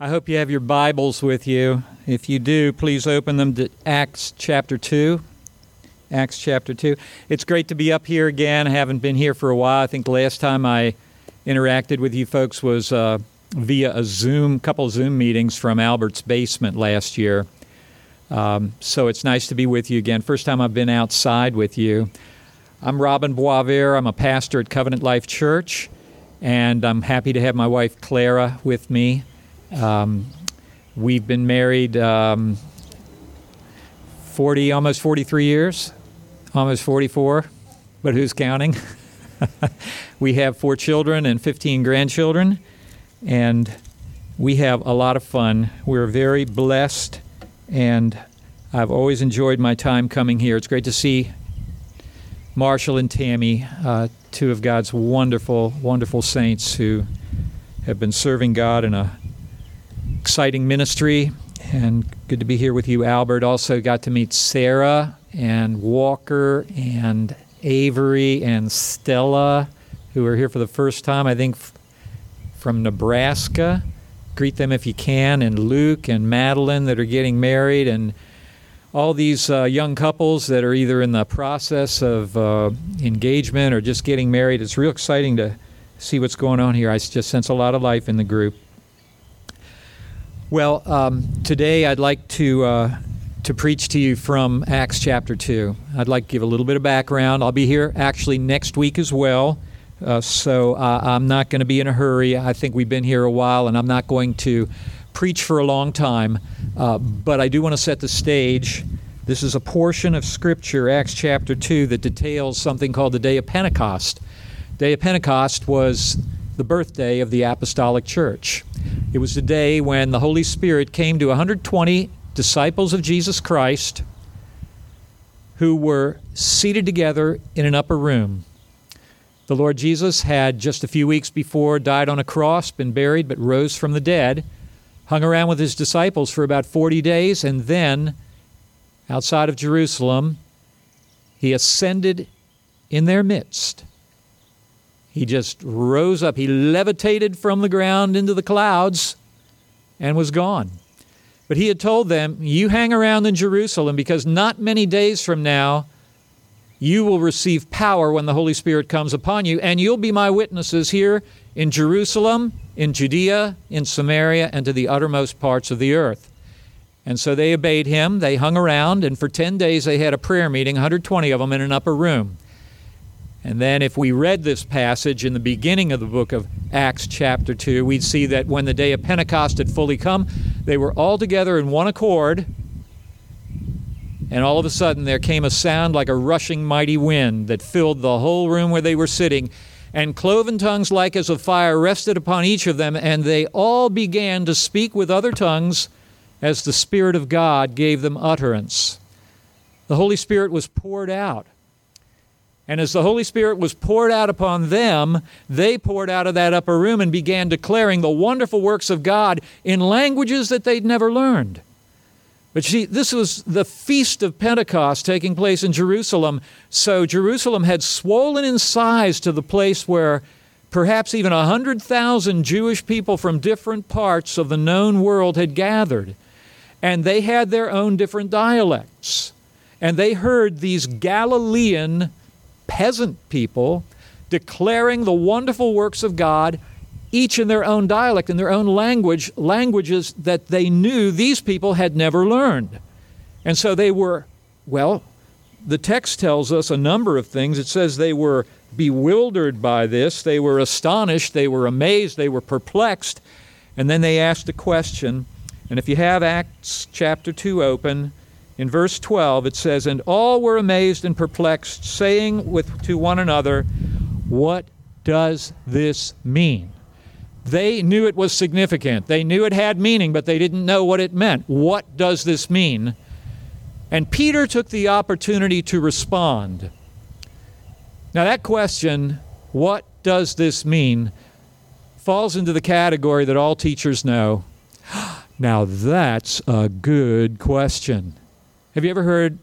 I hope you have your Bibles with you. If you do, please open them to Acts chapter 2. Acts chapter 2. It's great to be up here again. I haven't been here for a while. I think last time I interacted with you folks was uh, via a Zoom, couple Zoom meetings from Albert's basement last year. Um, so it's nice to be with you again. First time I've been outside with you. I'm Robin Boisvert. I'm a pastor at Covenant Life Church, and I'm happy to have my wife Clara with me. Um, we've been married um, 40, almost 43 years, almost 44, but who's counting? we have four children and 15 grandchildren, and we have a lot of fun. We're very blessed, and I've always enjoyed my time coming here. It's great to see Marshall and Tammy, uh, two of God's wonderful, wonderful saints who have been serving God in a exciting ministry, and good to be here with you, Albert. Also got to meet Sarah and Walker and Avery and Stella, who are here for the first time, I think, from Nebraska. Greet them if you can, and Luke and Madeline that are getting married, and all these uh, young couples that are either in the process of uh, engagement or just getting married. It's real exciting to see what's going on here. I just sense a lot of life in the group. Well, um, today I'd like to uh, to preach to you from Acts chapter two. I'd like to give a little bit of background. I'll be here actually next week as well, uh, so uh, I'm not going to be in a hurry. I think we've been here a while, and I'm not going to preach for a long time. Uh, but I do want to set the stage. This is a portion of Scripture, Acts chapter two, that details something called the Day of Pentecost. Day of Pentecost was the birthday of the Apostolic Church. It was the day when the Holy Spirit came to 120 disciples of Jesus Christ who were seated together in an upper room. The Lord Jesus had just a few weeks before died on a cross, been buried, but rose from the dead, hung around with his disciples for about 40 days, and then outside of Jerusalem, he ascended in their midst he just rose up. He levitated from the ground into the clouds and was gone. But he had told them, You hang around in Jerusalem because not many days from now you will receive power when the Holy Spirit comes upon you, and you'll be my witnesses here in Jerusalem, in Judea, in Samaria, and to the uttermost parts of the earth. And so they obeyed him. They hung around, and for 10 days they had a prayer meeting, 120 of them in an upper room. And then, if we read this passage in the beginning of the book of Acts, chapter 2, we'd see that when the day of Pentecost had fully come, they were all together in one accord. And all of a sudden, there came a sound like a rushing mighty wind that filled the whole room where they were sitting. And cloven tongues like as of fire rested upon each of them, and they all began to speak with other tongues as the Spirit of God gave them utterance. The Holy Spirit was poured out and as the Holy Spirit was poured out upon them, they poured out of that upper room and began declaring the wonderful works of God in languages that they'd never learned. But see, this was the feast of Pentecost taking place in Jerusalem. So Jerusalem had swollen in size to the place where perhaps even 100,000 Jewish people from different parts of the known world had gathered. And they had their own different dialects. And they heard these Galilean peasant people declaring the wonderful works of God, each in their own dialect, in their own language, languages that they knew these people had never learned. And so they were, well, the text tells us a number of things. It says they were bewildered by this, they were astonished, they were amazed, they were perplexed. And then they asked a question. And if you have Acts chapter 2 open, in verse 12, it says, And all were amazed and perplexed, saying with, to one another, What does this mean? They knew it was significant. They knew it had meaning, but they didn't know what it meant. What does this mean? And Peter took the opportunity to respond. Now, that question, what does this mean, falls into the category that all teachers know. Now, that's a good question. Have you ever heard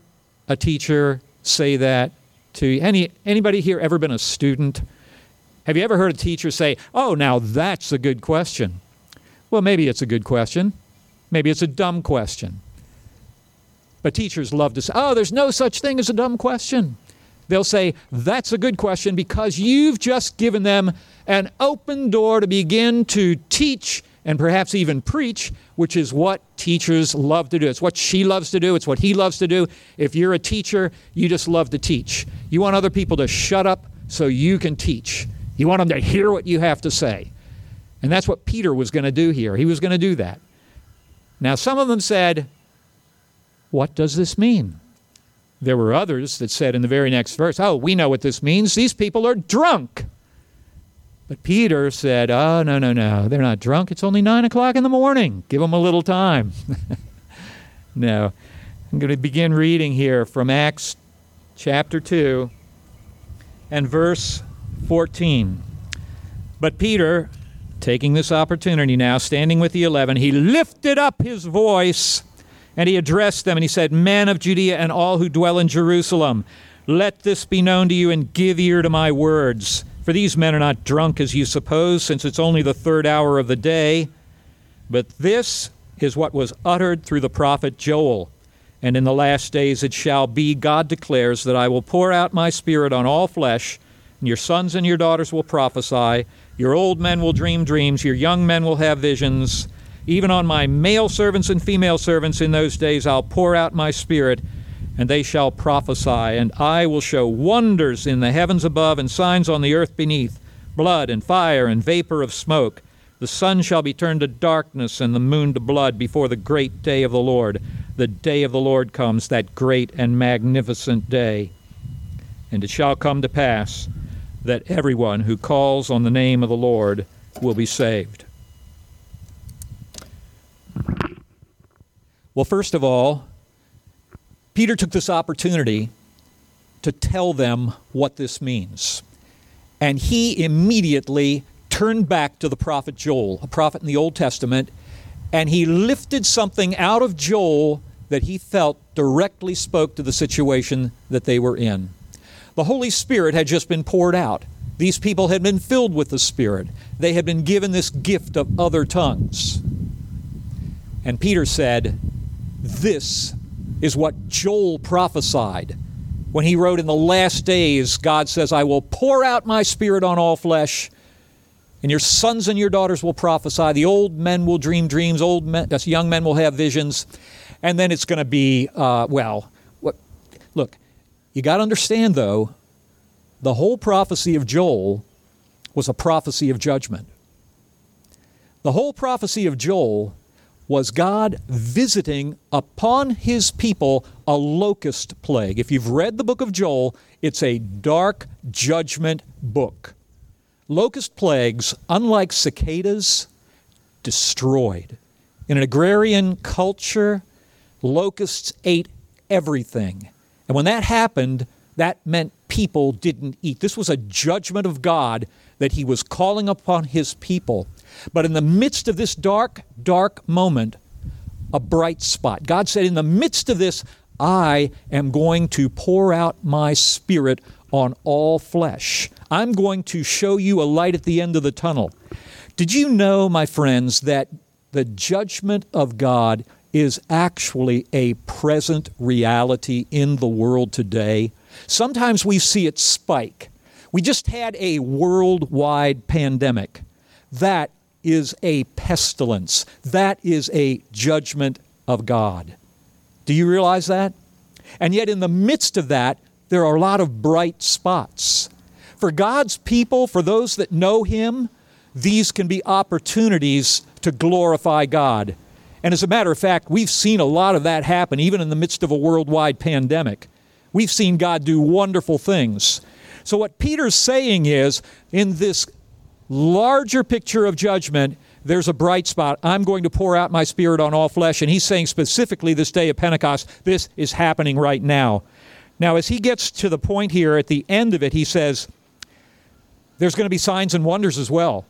a teacher say that to any anybody here ever been a student? Have you ever heard a teacher say, "Oh, now that's a good question"? Well, maybe it's a good question. Maybe it's a dumb question. But teachers love to say, oh, there's no such thing as a dumb question. They'll say, that's a good question because you've just given them an open door to begin to teach and perhaps even preach, which is what teachers love to do. It's what she loves to do, it's what he loves to do. If you're a teacher, you just love to teach. You want other people to shut up so you can teach. You want them to hear what you have to say. And that's what Peter was going to do here. He was going to do that. Now, some of them said, What does this mean? There were others that said in the very next verse, Oh, we know what this means. These people are drunk. But Peter said, Oh, no, no, no. They're not drunk. It's only nine o'clock in the morning. Give them a little time. no. I'm going to begin reading here from Acts chapter 2 and verse 14. But Peter, taking this opportunity now, standing with the eleven, he lifted up his voice and he addressed them and he said, Men of Judea and all who dwell in Jerusalem, let this be known to you and give ear to my words. For these men are not drunk as you suppose, since it's only the third hour of the day. But this is what was uttered through the prophet Joel. And in the last days it shall be, God declares, that I will pour out my spirit on all flesh, and your sons and your daughters will prophesy, your old men will dream dreams, your young men will have visions. Even on my male servants and female servants in those days I'll pour out my spirit and they shall prophesy, and I will show wonders in the heavens above and signs on the earth beneath blood and fire and vapor of smoke. The sun shall be turned to darkness and the moon to blood before the great day of the Lord. The day of the Lord comes, that great and magnificent day. And it shall come to pass that everyone who calls on the name of the Lord will be saved. Well, first of all, Peter took this opportunity to tell them what this means. And he immediately turned back to the prophet Joel, a prophet in the Old Testament, and he lifted something out of Joel that he felt directly spoke to the situation that they were in. The Holy Spirit had just been poured out. These people had been filled with the Spirit. They had been given this gift of other tongues. And Peter said, This is what Joel prophesied when he wrote, In the last days, God says, I will pour out my spirit on all flesh, and your sons and your daughters will prophesy. The old men will dream dreams, old men, young men will have visions. And then it's going to be, uh, well, what, look, you got to understand, though, the whole prophecy of Joel was a prophecy of judgment. The whole prophecy of Joel was God visiting upon his people a locust plague. If you've read the book of Joel, it's a dark judgment book. Locust plagues, unlike cicadas, destroyed. In an agrarian culture, locusts ate everything. And when that happened, that meant people didn't eat. This was a judgment of God that he was calling upon his people. But in the midst of this dark, dark moment, a bright spot. God said, In the midst of this, I am going to pour out my spirit on all flesh. I'm going to show you a light at the end of the tunnel. Did you know, my friends, that the judgment of God is actually a present reality in the world today? Sometimes we see it spike. We just had a worldwide pandemic. That is a pestilence. That is a judgment of God. Do you realize that? And yet, in the midst of that, there are a lot of bright spots. For God's people, for those that know Him, these can be opportunities to glorify God. And as a matter of fact, we've seen a lot of that happen even in the midst of a worldwide pandemic. We've seen God do wonderful things. So, what Peter's saying is, in this larger picture of judgment, there's a bright spot. I'm going to pour out my spirit on all flesh. And he's saying specifically this day of Pentecost, this is happening right now. Now, as he gets to the point here at the end of it, he says, there's going to be signs and wonders as well.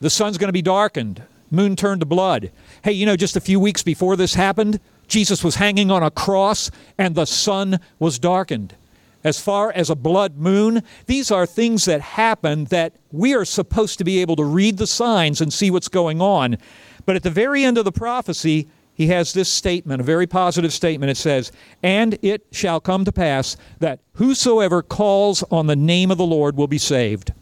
The sun's going to be darkened, moon turned to blood. Hey, you know, just a few weeks before this happened, Jesus was hanging on a cross and the sun was darkened as far as a blood moon, these are things that happen that we are supposed to be able to read the signs and see what's going on. But at the very end of the prophecy, he has this statement, a very positive statement. It says, And it shall come to pass that whosoever calls on the name of the Lord will be saved.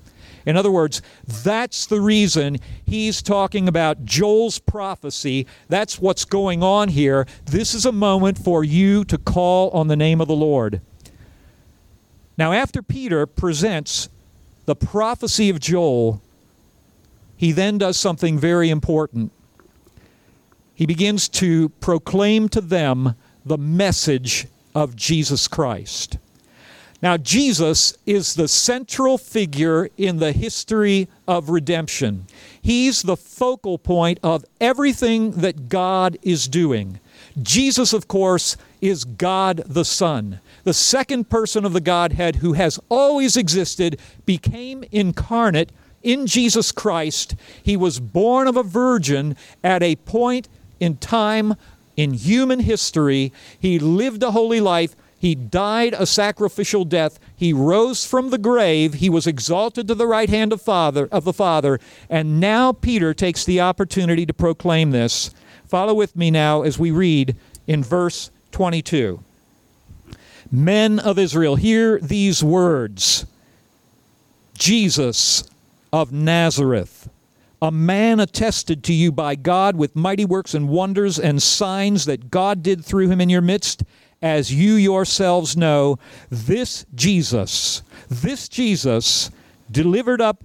In other words, that's the reason he's talking about Joel's prophecy. That's what's going on here. This is a moment for you to call on the name of the Lord. Now, after Peter presents the prophecy of Joel, he then does something very important. He begins to proclaim to them the message of Jesus Christ. Now, Jesus is the central figure in the history of redemption. He's the focal point of everything that God is doing. Jesus, of course, is God the Son. The second person of the Godhead who has always existed became incarnate in Jesus Christ. He was born of a virgin at a point in time in human history. He lived a holy life he died a sacrificial death. He rose from the grave. He was exalted to the right hand of Father of the Father. And now Peter takes the opportunity to proclaim this. Follow with me now as we read in verse 22. Men of Israel, hear these words Jesus of Nazareth, a man attested to you by God with mighty works and wonders and signs that God did through him in your midst as you yourselves know, this Jesus, this Jesus, delivered up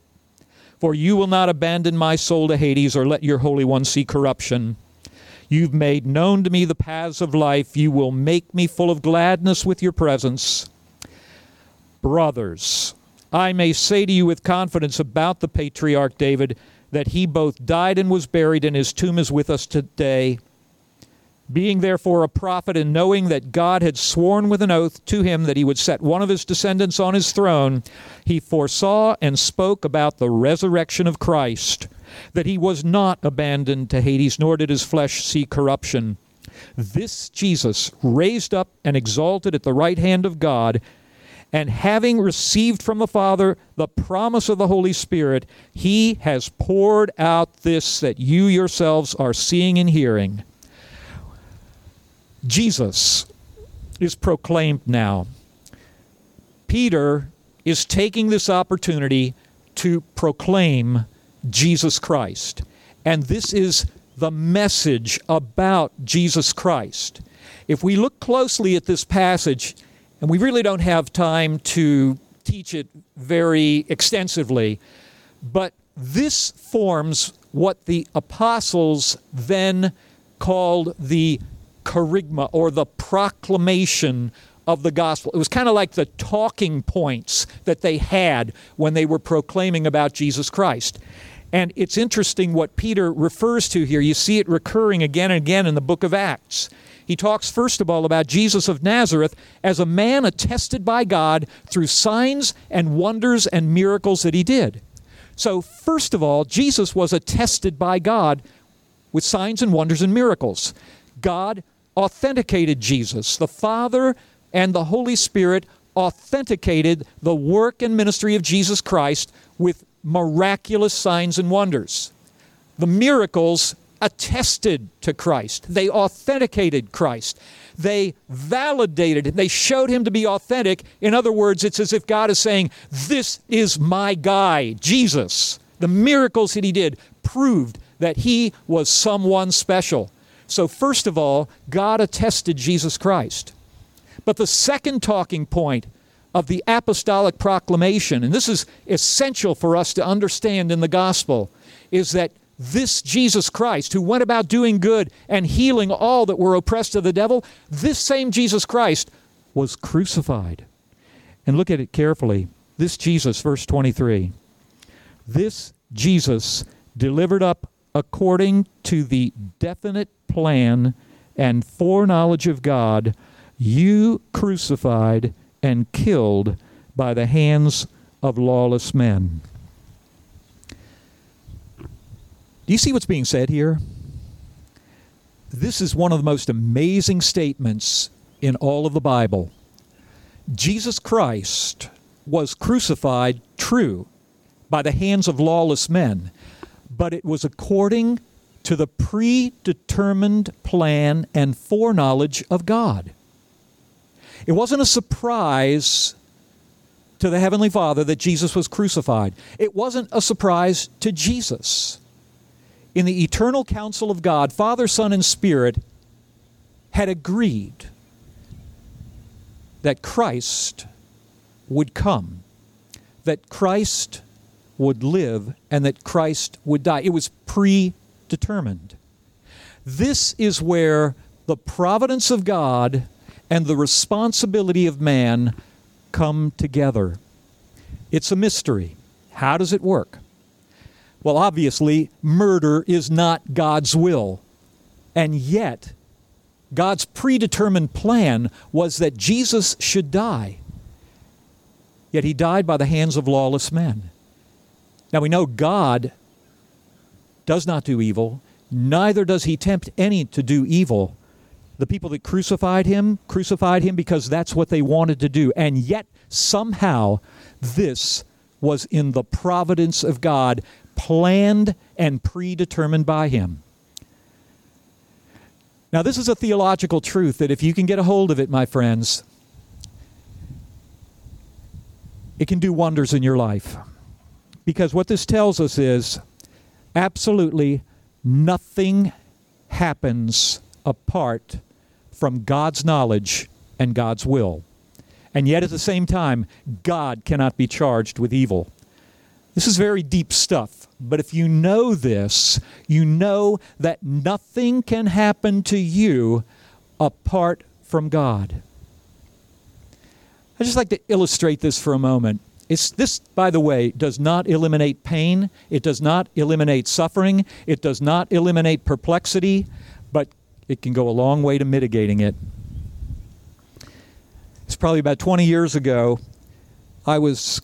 For you will not abandon my soul to Hades or let your Holy One see corruption. You've made known to me the paths of life. You will make me full of gladness with your presence. Brothers, I may say to you with confidence about the patriarch David that he both died and was buried, and his tomb is with us today. Being therefore a prophet, and knowing that God had sworn with an oath to him that he would set one of his descendants on his throne, he foresaw and spoke about the resurrection of Christ, that he was not abandoned to Hades, nor did his flesh see corruption. This Jesus, raised up and exalted at the right hand of God, and having received from the Father the promise of the Holy Spirit, he has poured out this that you yourselves are seeing and hearing. Jesus is proclaimed now. Peter is taking this opportunity to proclaim Jesus Christ. And this is the message about Jesus Christ. If we look closely at this passage, and we really don't have time to teach it very extensively, but this forms what the apostles then called the kerygma or the proclamation of the gospel. It was kind of like the talking points that they had when they were proclaiming about Jesus Christ. And it's interesting what Peter refers to here. You see it recurring again and again in the book of Acts. He talks, first of all, about Jesus of Nazareth as a man attested by God through signs and wonders and miracles that he did. So, first of all, Jesus was attested by God with signs and wonders and miracles. God authenticated Jesus. The Father and the Holy Spirit authenticated the work and ministry of Jesus Christ with miraculous signs and wonders. The miracles attested to Christ, they authenticated Christ. They validated it. They showed him to be authentic. In other words, it's as if God is saying, This is my guy, Jesus. The miracles that he did proved that he was someone special. So, first of all, God attested Jesus Christ. But the second talking point of the apostolic proclamation, and this is essential for us to understand in the gospel, is that this Jesus Christ, who went about doing good and healing all that were oppressed of the devil, this same Jesus Christ was crucified. And look at it carefully. This Jesus, verse 23, this Jesus delivered up according to the definite plan and foreknowledge of God, you crucified and killed by the hands of lawless men. Do you see what's being said here? This is one of the most amazing statements in all of the Bible. Jesus Christ was crucified, true, by the hands of lawless men, but it was according to the predetermined plan and foreknowledge of God. It wasn't a surprise to the Heavenly Father that Jesus was crucified. It wasn't a surprise to Jesus. In the eternal counsel of God, Father, Son, and Spirit had agreed that Christ would come, that Christ would live, and that Christ would die. It was predetermined. This is where the providence of God and the responsibility of man come together. It's a mystery. How does it work? Well, obviously, murder is not God's will. And yet, God's predetermined plan was that Jesus should die. Yet he died by the hands of lawless men. Now we know God does not do evil, neither does he tempt any to do evil. The people that crucified him crucified him because that's what they wanted to do. And yet, somehow, this was in the providence of God, planned and predetermined by him. Now, this is a theological truth that if you can get a hold of it, my friends, it can do wonders in your life. Because what this tells us is absolutely nothing happens apart from God's knowledge and God's will. And yet, at the same time, God cannot be charged with evil. This is very deep stuff. But if you know this, you know that nothing can happen to you apart from God. I'd just like to illustrate this for a moment. It's, this, by the way, does not eliminate pain. It does not eliminate suffering. It does not eliminate perplexity, but it can go a long way to mitigating it. It's probably about 20 years ago. I was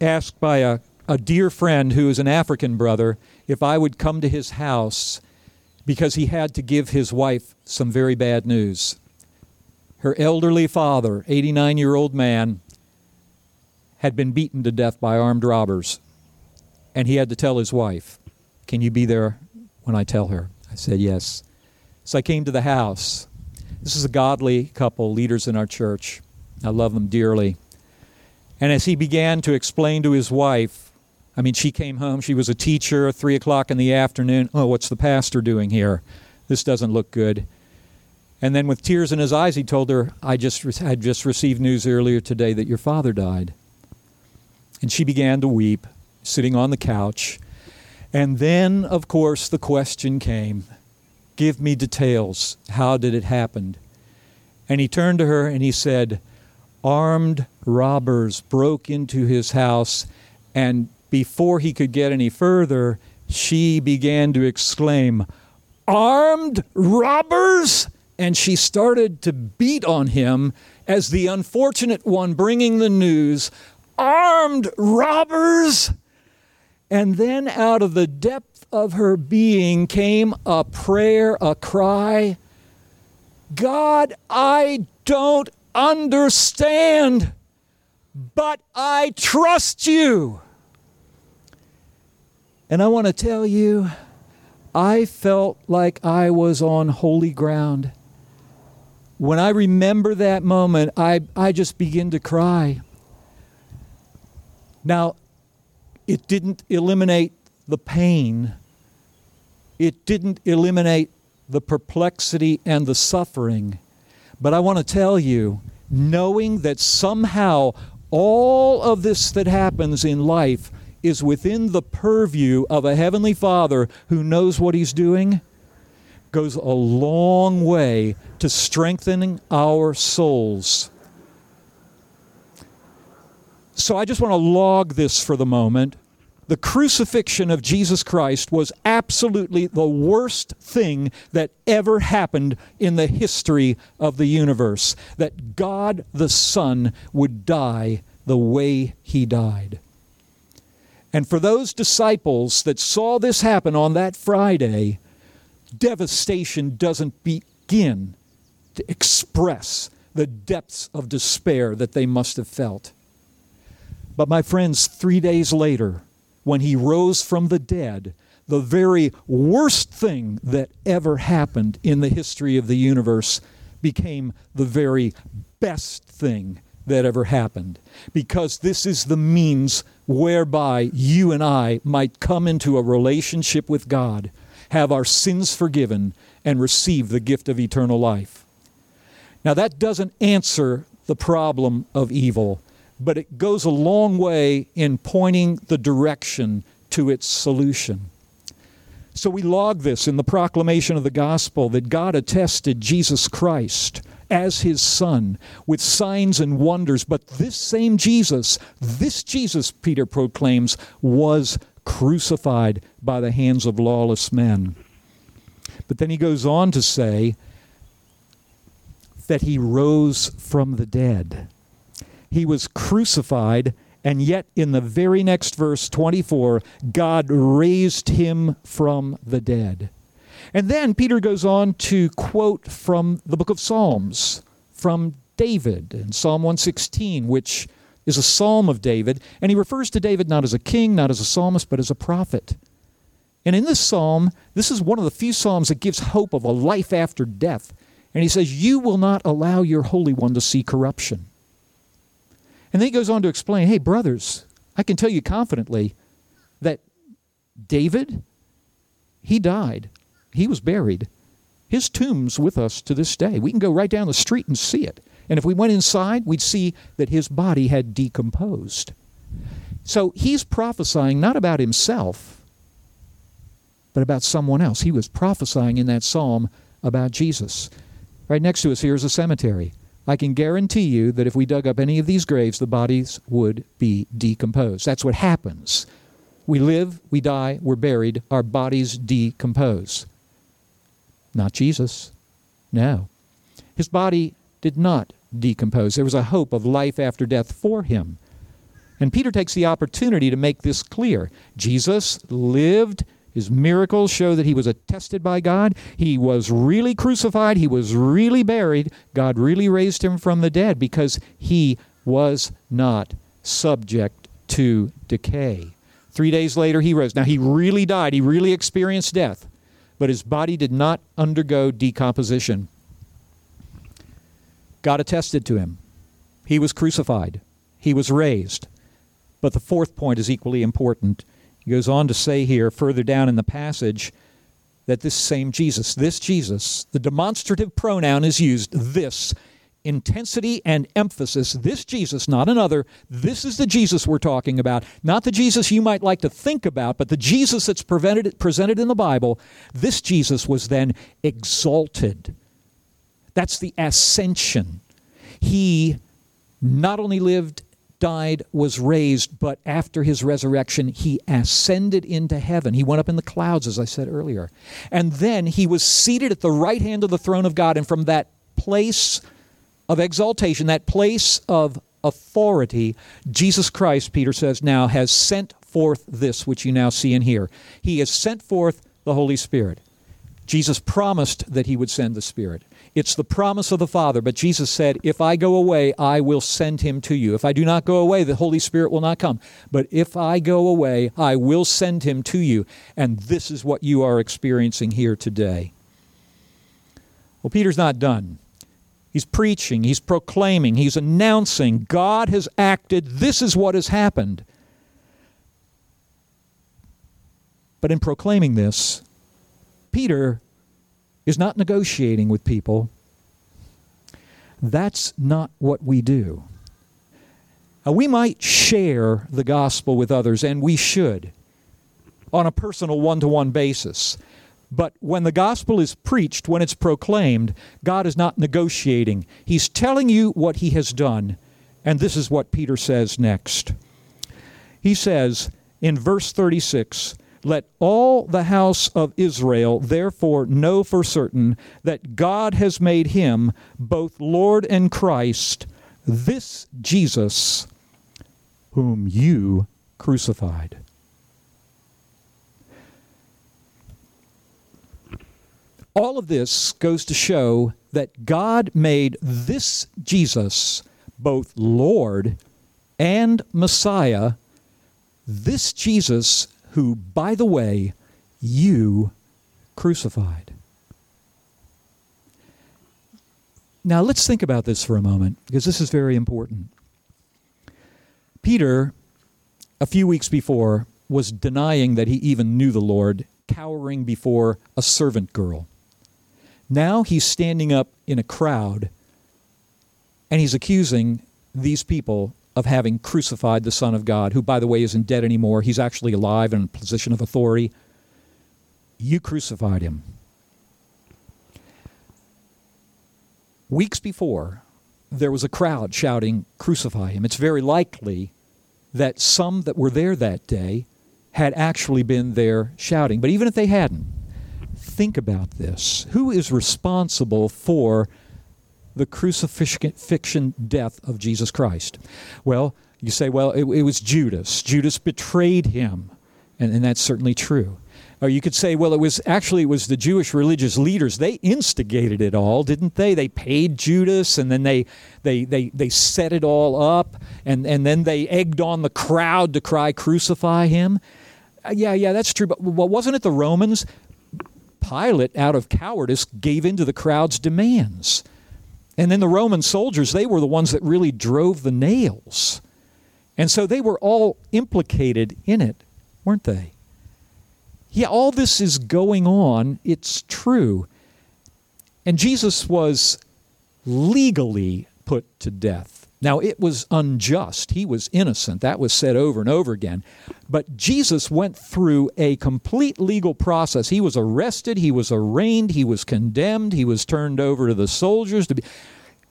asked by a, a dear friend who is an African brother if I would come to his house because he had to give his wife some very bad news. Her elderly father, 89 year old man, had been beaten to death by armed robbers. And he had to tell his wife, Can you be there when I tell her? I said, Yes. So I came to the house. This is a godly couple, leaders in our church. I love them dearly. And as he began to explain to his wife, I mean, she came home, she was a teacher, three o'clock in the afternoon. Oh, what's the pastor doing here? This doesn't look good. And then, with tears in his eyes, he told her, I just had just received news earlier today that your father died. And she began to weep, sitting on the couch. And then, of course, the question came Give me details. How did it happen? And he turned to her and he said, Armed robbers broke into his house, and before he could get any further, she began to exclaim, Armed robbers? And she started to beat on him as the unfortunate one bringing the news armed robbers. And then out of the depth of her being came a prayer, a cry God, I don't understand, but I trust you. And I want to tell you, I felt like I was on holy ground. When I remember that moment, I, I just begin to cry. Now, it didn't eliminate the pain, it didn't eliminate the perplexity and the suffering. But I want to tell you, knowing that somehow all of this that happens in life is within the purview of a Heavenly Father who knows what He's doing, goes a long way to strengthening our souls. So I just want to log this for the moment the crucifixion of Jesus Christ was absolutely the worst thing that ever happened in the history of the universe. That God the Son would die the way he died. And for those disciples that saw this happen on that Friday, devastation doesn't begin to express the depths of despair that they must have felt. But, my friends, three days later, when he rose from the dead, the very worst thing that ever happened in the history of the universe became the very best thing that ever happened. Because this is the means whereby you and I might come into a relationship with God, have our sins forgiven, and receive the gift of eternal life. Now, that doesn't answer the problem of evil, but it goes a long way in pointing the direction to its solution. So we log this in the proclamation of the gospel that God attested Jesus Christ as his son with signs and wonders. But this same Jesus, this Jesus, Peter proclaims, was crucified by the hands of lawless men. But then he goes on to say that he rose from the dead. He was crucified, and yet in the very next verse, 24, God raised him from the dead. And then Peter goes on to quote from the book of Psalms, from David in Psalm 116, which is a psalm of David. And he refers to David not as a king, not as a psalmist, but as a prophet. And in this psalm, this is one of the few psalms that gives hope of a life after death. And he says, You will not allow your Holy One to see corruption. And then he goes on to explain hey, brothers, I can tell you confidently that David, he died, he was buried. His tomb's with us to this day. We can go right down the street and see it. And if we went inside, we'd see that his body had decomposed. So he's prophesying not about himself, but about someone else. He was prophesying in that psalm about Jesus. Right next to us here is a cemetery. I can guarantee you that if we dug up any of these graves, the bodies would be decomposed. That's what happens. We live, we die, we're buried, our bodies decompose. Not Jesus. No. His body did not decompose. There was a hope of life after death for him. And Peter takes the opportunity to make this clear. Jesus lived his miracles show that he was attested by God. He was really crucified. He was really buried. God really raised him from the dead because he was not subject to decay. Three days later, he rose. Now, he really died. He really experienced death, but his body did not undergo decomposition. God attested to him. He was crucified. He was raised. But the fourth point is equally important. He goes on to say here, further down in the passage, that this same Jesus, this Jesus, the demonstrative pronoun is used, this, intensity and emphasis. This Jesus, not another, this is the Jesus we're talking about. Not the Jesus you might like to think about, but the Jesus that's presented in the Bible. This Jesus was then exalted. That's the ascension. He not only lived died, was raised, but after his resurrection, he ascended into heaven. He went up in the clouds, as I said earlier. And then he was seated at the right hand of the throne of God. And from that place of exaltation, that place of authority, Jesus Christ, Peter says, now has sent forth this which you now see and hear. He has sent forth the Holy Spirit. Jesus promised that he would send the Spirit. It's the promise of the Father. But Jesus said, If I go away, I will send him to you. If I do not go away, the Holy Spirit will not come. But if I go away, I will send him to you. And this is what you are experiencing here today. Well, Peter's not done. He's preaching, he's proclaiming, he's announcing God has acted. This is what has happened. But in proclaiming this, Peter is not negotiating with people. That's not what we do. Now, we might share the gospel with others, and we should, on a personal one to one basis. But when the gospel is preached, when it's proclaimed, God is not negotiating. He's telling you what He has done. And this is what Peter says next. He says, in verse 36 Let all the house of Israel therefore know for certain that God has made him both Lord and Christ, this Jesus whom you crucified. All of this goes to show that God made this Jesus both Lord and Messiah, this Jesus who, by the way, you crucified. Now let's think about this for a moment, because this is very important. Peter, a few weeks before, was denying that he even knew the Lord, cowering before a servant girl. Now he's standing up in a crowd and he's accusing these people of having crucified the Son of God, who, by the way, isn't dead anymore. He's actually alive and in a position of authority. You crucified him. Weeks before, there was a crowd shouting, Crucify him. It's very likely that some that were there that day had actually been there shouting. But even if they hadn't, think about this. Who is responsible for the crucifixion death of Jesus Christ? Well, you say, well, it, it was Judas. Judas betrayed him. And, and that's certainly true. Or you could say, well, it was actually it was the Jewish religious leaders. They instigated it all, didn't they? They paid Judas, and then they they they they set it all up, and and then they egged on the crowd to cry, "Crucify him." Uh, yeah, yeah, that's true. But well, wasn't it the Romans? Pilate, out of cowardice, gave in to the crowd's demands. And then the Roman soldiers, they were the ones that really drove the nails. And so they were all implicated in it, weren't they? Yeah, all this is going on. It's true. And Jesus was legally put to death. Now, it was unjust. He was innocent. That was said over and over again. But Jesus went through a complete legal process. He was arrested, he was arraigned, he was condemned, he was turned over to the soldiers to be.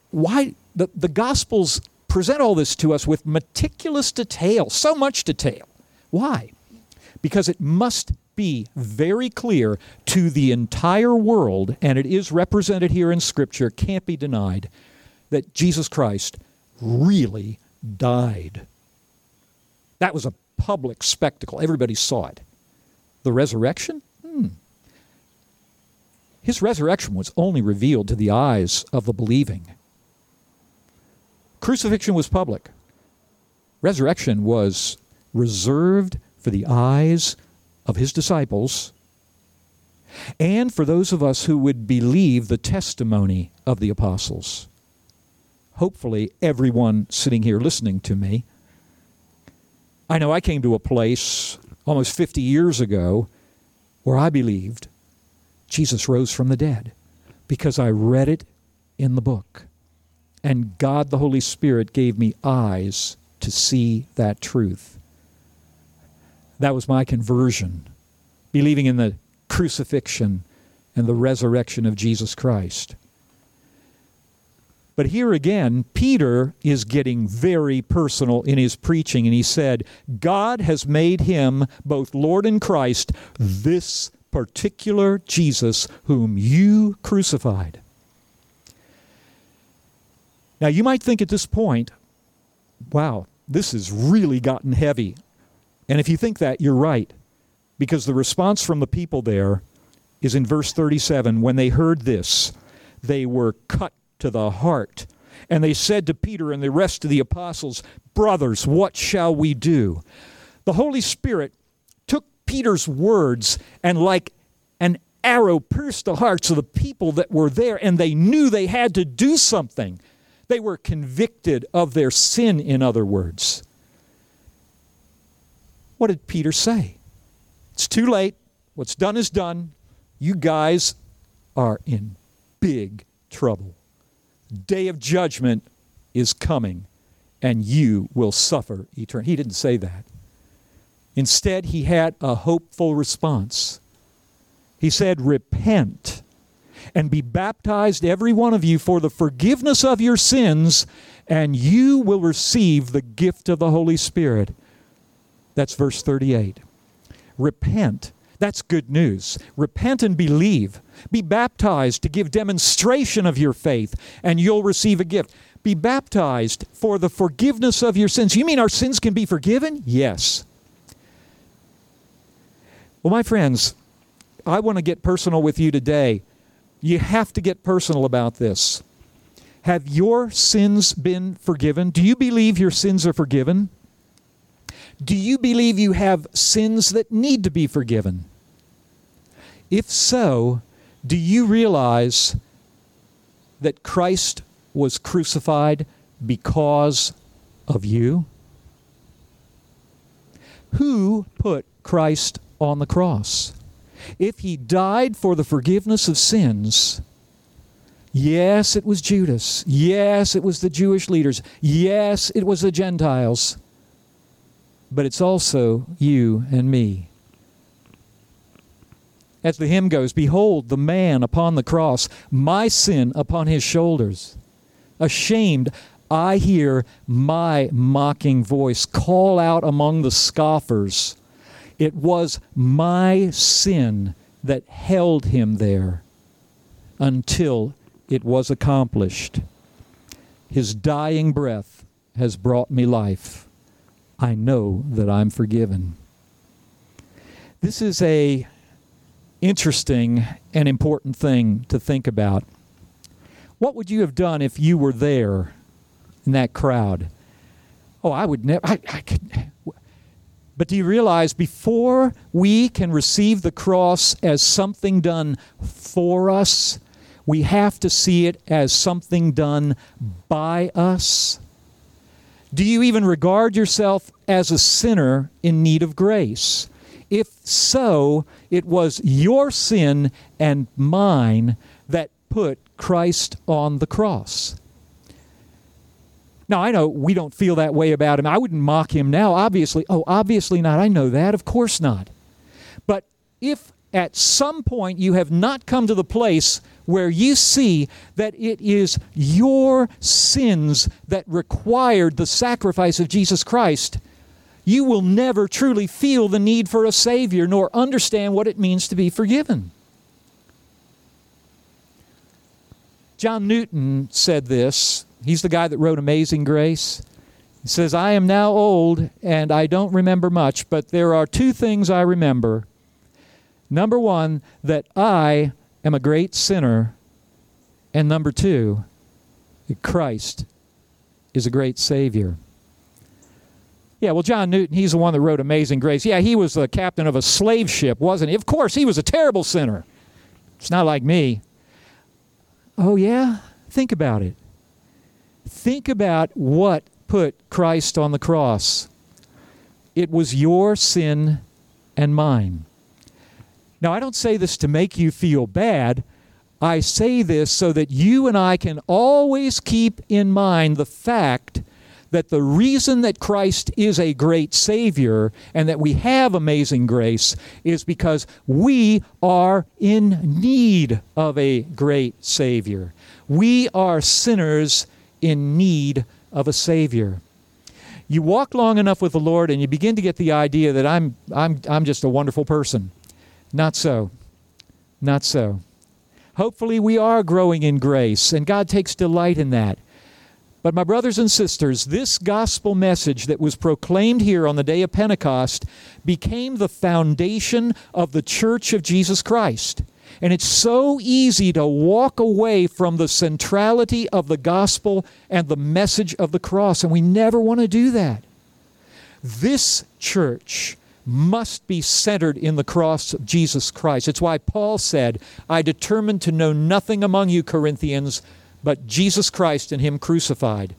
Why? The, the Gospels present all this to us with meticulous detail, so much detail. Why? Because it must be very clear to the entire world, and it is represented here in Scripture, can't be denied, that Jesus Christ really died. That was a public spectacle. Everybody saw it. The resurrection? Hmm. His resurrection was only revealed to the eyes of the believing. Crucifixion was public. Resurrection was reserved for the eyes of his disciples and for those of us who would believe the testimony of the apostles hopefully everyone sitting here listening to me. I know I came to a place almost 50 years ago where I believed Jesus rose from the dead because I read it in the book. And God the Holy Spirit gave me eyes to see that truth. That was my conversion, believing in the crucifixion and the resurrection of Jesus Christ. But here again, Peter is getting very personal in his preaching, and he said, God has made him both Lord and Christ, this particular Jesus whom you crucified. Now, you might think at this point, wow, this has really gotten heavy. And if you think that, you're right. Because the response from the people there is in verse 37 when they heard this, they were cut to the heart. And they said to Peter and the rest of the apostles, Brothers, what shall we do? The Holy Spirit took Peter's words and, like an arrow, pierced the hearts of the people that were there, and they knew they had to do something. They were convicted of their sin, in other words. What did Peter say? It's too late. What's done is done. You guys are in big trouble day of judgment is coming and you will suffer eternity. He didn't say that. Instead, he had a hopeful response. He said, Repent and be baptized, every one of you, for the forgiveness of your sins, and you will receive the gift of the Holy Spirit. That's verse 38. Repent. That's good news. Repent and believe. Be baptized to give demonstration of your faith, and you'll receive a gift. Be baptized for the forgiveness of your sins. You mean our sins can be forgiven? Yes. Well, my friends, I want to get personal with you today. You have to get personal about this. Have your sins been forgiven? Do you believe your sins are forgiven? Do you believe you have sins that need to be forgiven? If so, do you realize that Christ was crucified because of you? Who put Christ on the cross? If he died for the forgiveness of sins, yes, it was Judas. Yes, it was the Jewish leaders. Yes, it was the Gentiles. But it's also you and me. As the hymn goes, Behold the man upon the cross, my sin upon his shoulders. Ashamed, I hear my mocking voice call out among the scoffers. It was my sin that held him there until it was accomplished. His dying breath has brought me life. I know that I'm forgiven. This is a interesting and important thing to think about. What would you have done if you were there in that crowd? Oh, I would never. I, I could. But do you realize before we can receive the cross as something done for us, we have to see it as something done by us? Do you even regard yourself as a sinner in need of grace? If so, it was your sin and mine that put Christ on the cross. Now, I know we don't feel that way about him. I wouldn't mock him now, obviously. Oh, obviously not. I know that. Of course not. But if at some point you have not come to the place where you see that it is your sins that required the sacrifice of Jesus Christ, you will never truly feel the need for a Savior nor understand what it means to be forgiven. John Newton said this. He's the guy that wrote Amazing Grace. He says, I am now old and I don't remember much, but there are two things I remember. Number one, that I am a great sinner. And number two, that Christ is a great Savior. Yeah, well, John Newton, he's the one that wrote Amazing Grace. Yeah, he was the captain of a slave ship, wasn't he? Of course, he was a terrible sinner. It's not like me. Oh, yeah? Think about it. Think about what put Christ on the cross. It was your sin and mine. Now, I don't say this to make you feel bad. I say this so that you and I can always keep in mind the fact that the reason that Christ is a great Savior and that we have amazing grace is because we are in need of a great Savior. We are sinners in need of a Savior. You walk long enough with the Lord and you begin to get the idea that I'm, I'm, I'm just a wonderful person. Not so. Not so. Hopefully, we are growing in grace, and God takes delight in that. But, my brothers and sisters, this gospel message that was proclaimed here on the day of Pentecost became the foundation of the church of Jesus Christ. And it's so easy to walk away from the centrality of the gospel and the message of the cross, and we never want to do that. This church must be centered in the cross of Jesus Christ. It's why Paul said, I determined to know nothing among you, Corinthians, but Jesus Christ and Him crucified.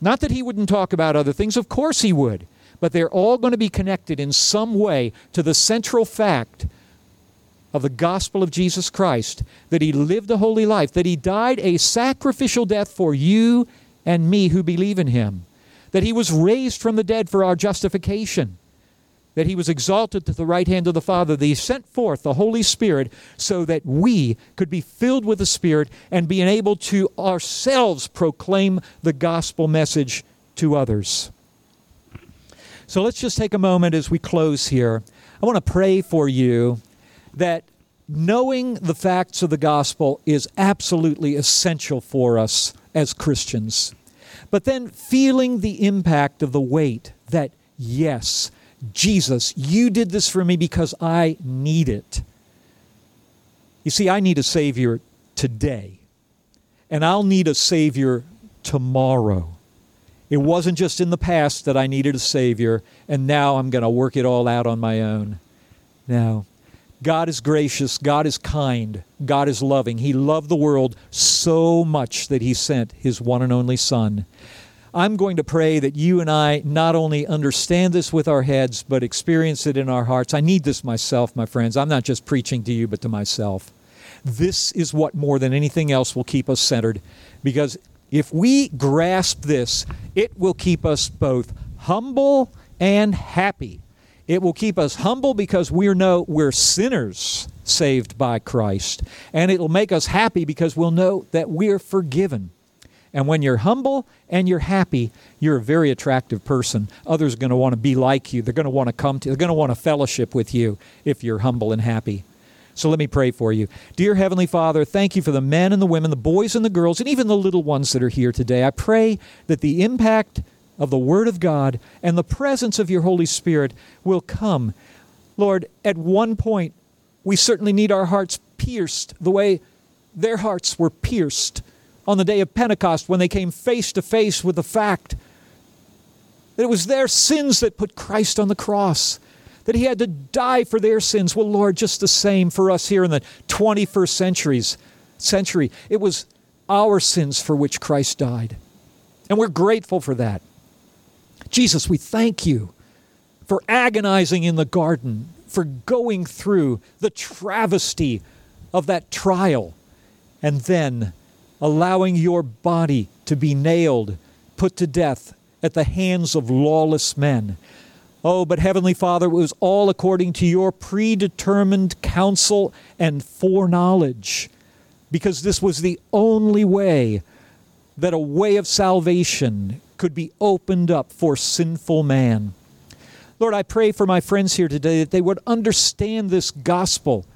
Not that He wouldn't talk about other things, of course He would, but they're all going to be connected in some way to the central fact of the gospel of Jesus Christ that He lived a holy life, that He died a sacrificial death for you and me who believe in Him, that He was raised from the dead for our justification that he was exalted to the right hand of the Father, that he sent forth the Holy Spirit so that we could be filled with the Spirit and be able to ourselves proclaim the gospel message to others. So let's just take a moment as we close here. I want to pray for you that knowing the facts of the gospel is absolutely essential for us as Christians. But then feeling the impact of the weight that, yes, Jesus, you did this for me because I need it. You see, I need a Savior today, and I'll need a Savior tomorrow. It wasn't just in the past that I needed a Savior, and now I'm going to work it all out on my own. Now, God is gracious, God is kind, God is loving. He loved the world so much that He sent His one and only Son. I'm going to pray that you and I not only understand this with our heads, but experience it in our hearts. I need this myself, my friends. I'm not just preaching to you, but to myself. This is what more than anything else will keep us centered. Because if we grasp this, it will keep us both humble and happy. It will keep us humble because we know we're sinners saved by Christ. And it'll make us happy because we'll know that we're forgiven. And when you're humble and you're happy, you're a very attractive person. Others are going to want to be like you. They're going to want to come to, you. they're going to want to fellowship with you if you're humble and happy. So let me pray for you. Dear Heavenly Father, thank you for the men and the women, the boys and the girls, and even the little ones that are here today. I pray that the impact of the Word of God and the presence of your Holy Spirit will come. Lord, at one point, we certainly need our hearts pierced the way their hearts were pierced on the day of Pentecost when they came face to face with the fact that it was their sins that put Christ on the cross, that he had to die for their sins. Well, Lord, just the same for us here in the 21st centuries, century. It was our sins for which Christ died. And we're grateful for that. Jesus, we thank you for agonizing in the garden, for going through the travesty of that trial, and then allowing your body to be nailed, put to death at the hands of lawless men. Oh, but Heavenly Father, it was all according to your predetermined counsel and foreknowledge, because this was the only way that a way of salvation could be opened up for sinful man. Lord, I pray for my friends here today that they would understand this gospel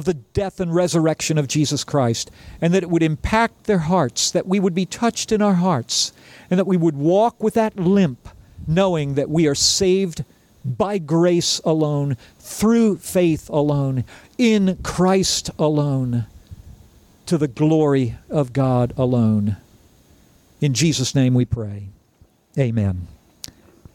of the death and resurrection of Jesus Christ, and that it would impact their hearts, that we would be touched in our hearts, and that we would walk with that limp, knowing that we are saved by grace alone, through faith alone, in Christ alone, to the glory of God alone. In Jesus' name we pray. Amen.